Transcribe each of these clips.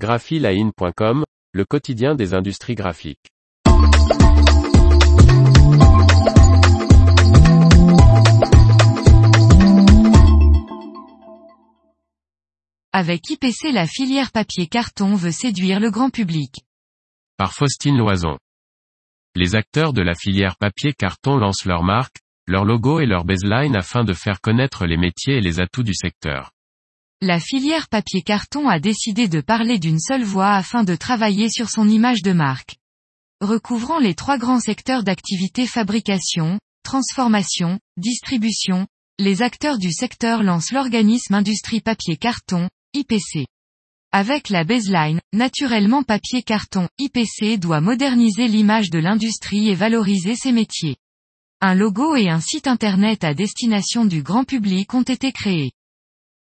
graphiline.com, le quotidien des industries graphiques. Avec IPC la filière papier carton veut séduire le grand public. Par Faustine Loison. Les acteurs de la filière papier carton lancent leur marque, leur logo et leur baseline afin de faire connaître les métiers et les atouts du secteur. La filière papier carton a décidé de parler d'une seule voix afin de travailler sur son image de marque. Recouvrant les trois grands secteurs d'activité fabrication, transformation, distribution, les acteurs du secteur lancent l'organisme Industrie Papier Carton, IPC. Avec la baseline, naturellement papier carton, IPC doit moderniser l'image de l'industrie et valoriser ses métiers. Un logo et un site internet à destination du grand public ont été créés.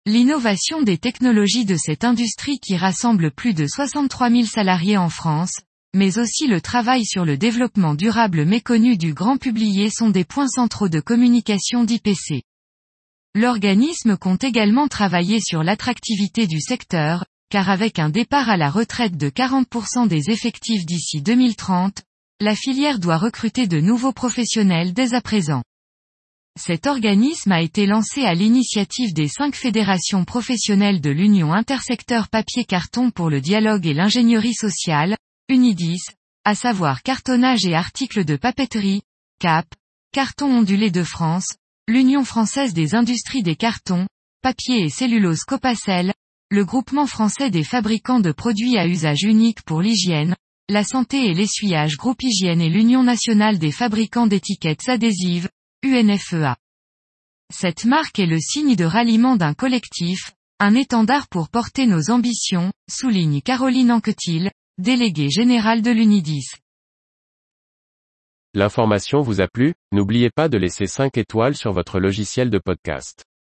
L'innovation des technologies de cette industrie qui rassemble plus de 63 000 salariés en France, mais aussi le travail sur le développement durable méconnu du grand public sont des points centraux de communication d'IPC. L'organisme compte également travailler sur l'attractivité du secteur, car avec un départ à la retraite de 40% des effectifs d'ici 2030, la filière doit recruter de nouveaux professionnels dès à présent. Cet organisme a été lancé à l'initiative des cinq fédérations professionnelles de l'Union intersecteur papier-carton pour le dialogue et l'ingénierie sociale, UNIDIS, à savoir cartonnage et articles de papeterie, CAP, Carton ondulé de France, l'Union française des industries des cartons, papier et cellulose Copacel, le groupement français des fabricants de produits à usage unique pour l'hygiène, la santé et l'essuyage Groupe Hygiène et l'Union nationale des fabricants d'étiquettes adhésives, UNFEA. Cette marque est le signe de ralliement d'un collectif, un étendard pour porter nos ambitions, souligne Caroline Anquetil, déléguée générale de l'UNIDIS. L'information vous a plu, n'oubliez pas de laisser 5 étoiles sur votre logiciel de podcast.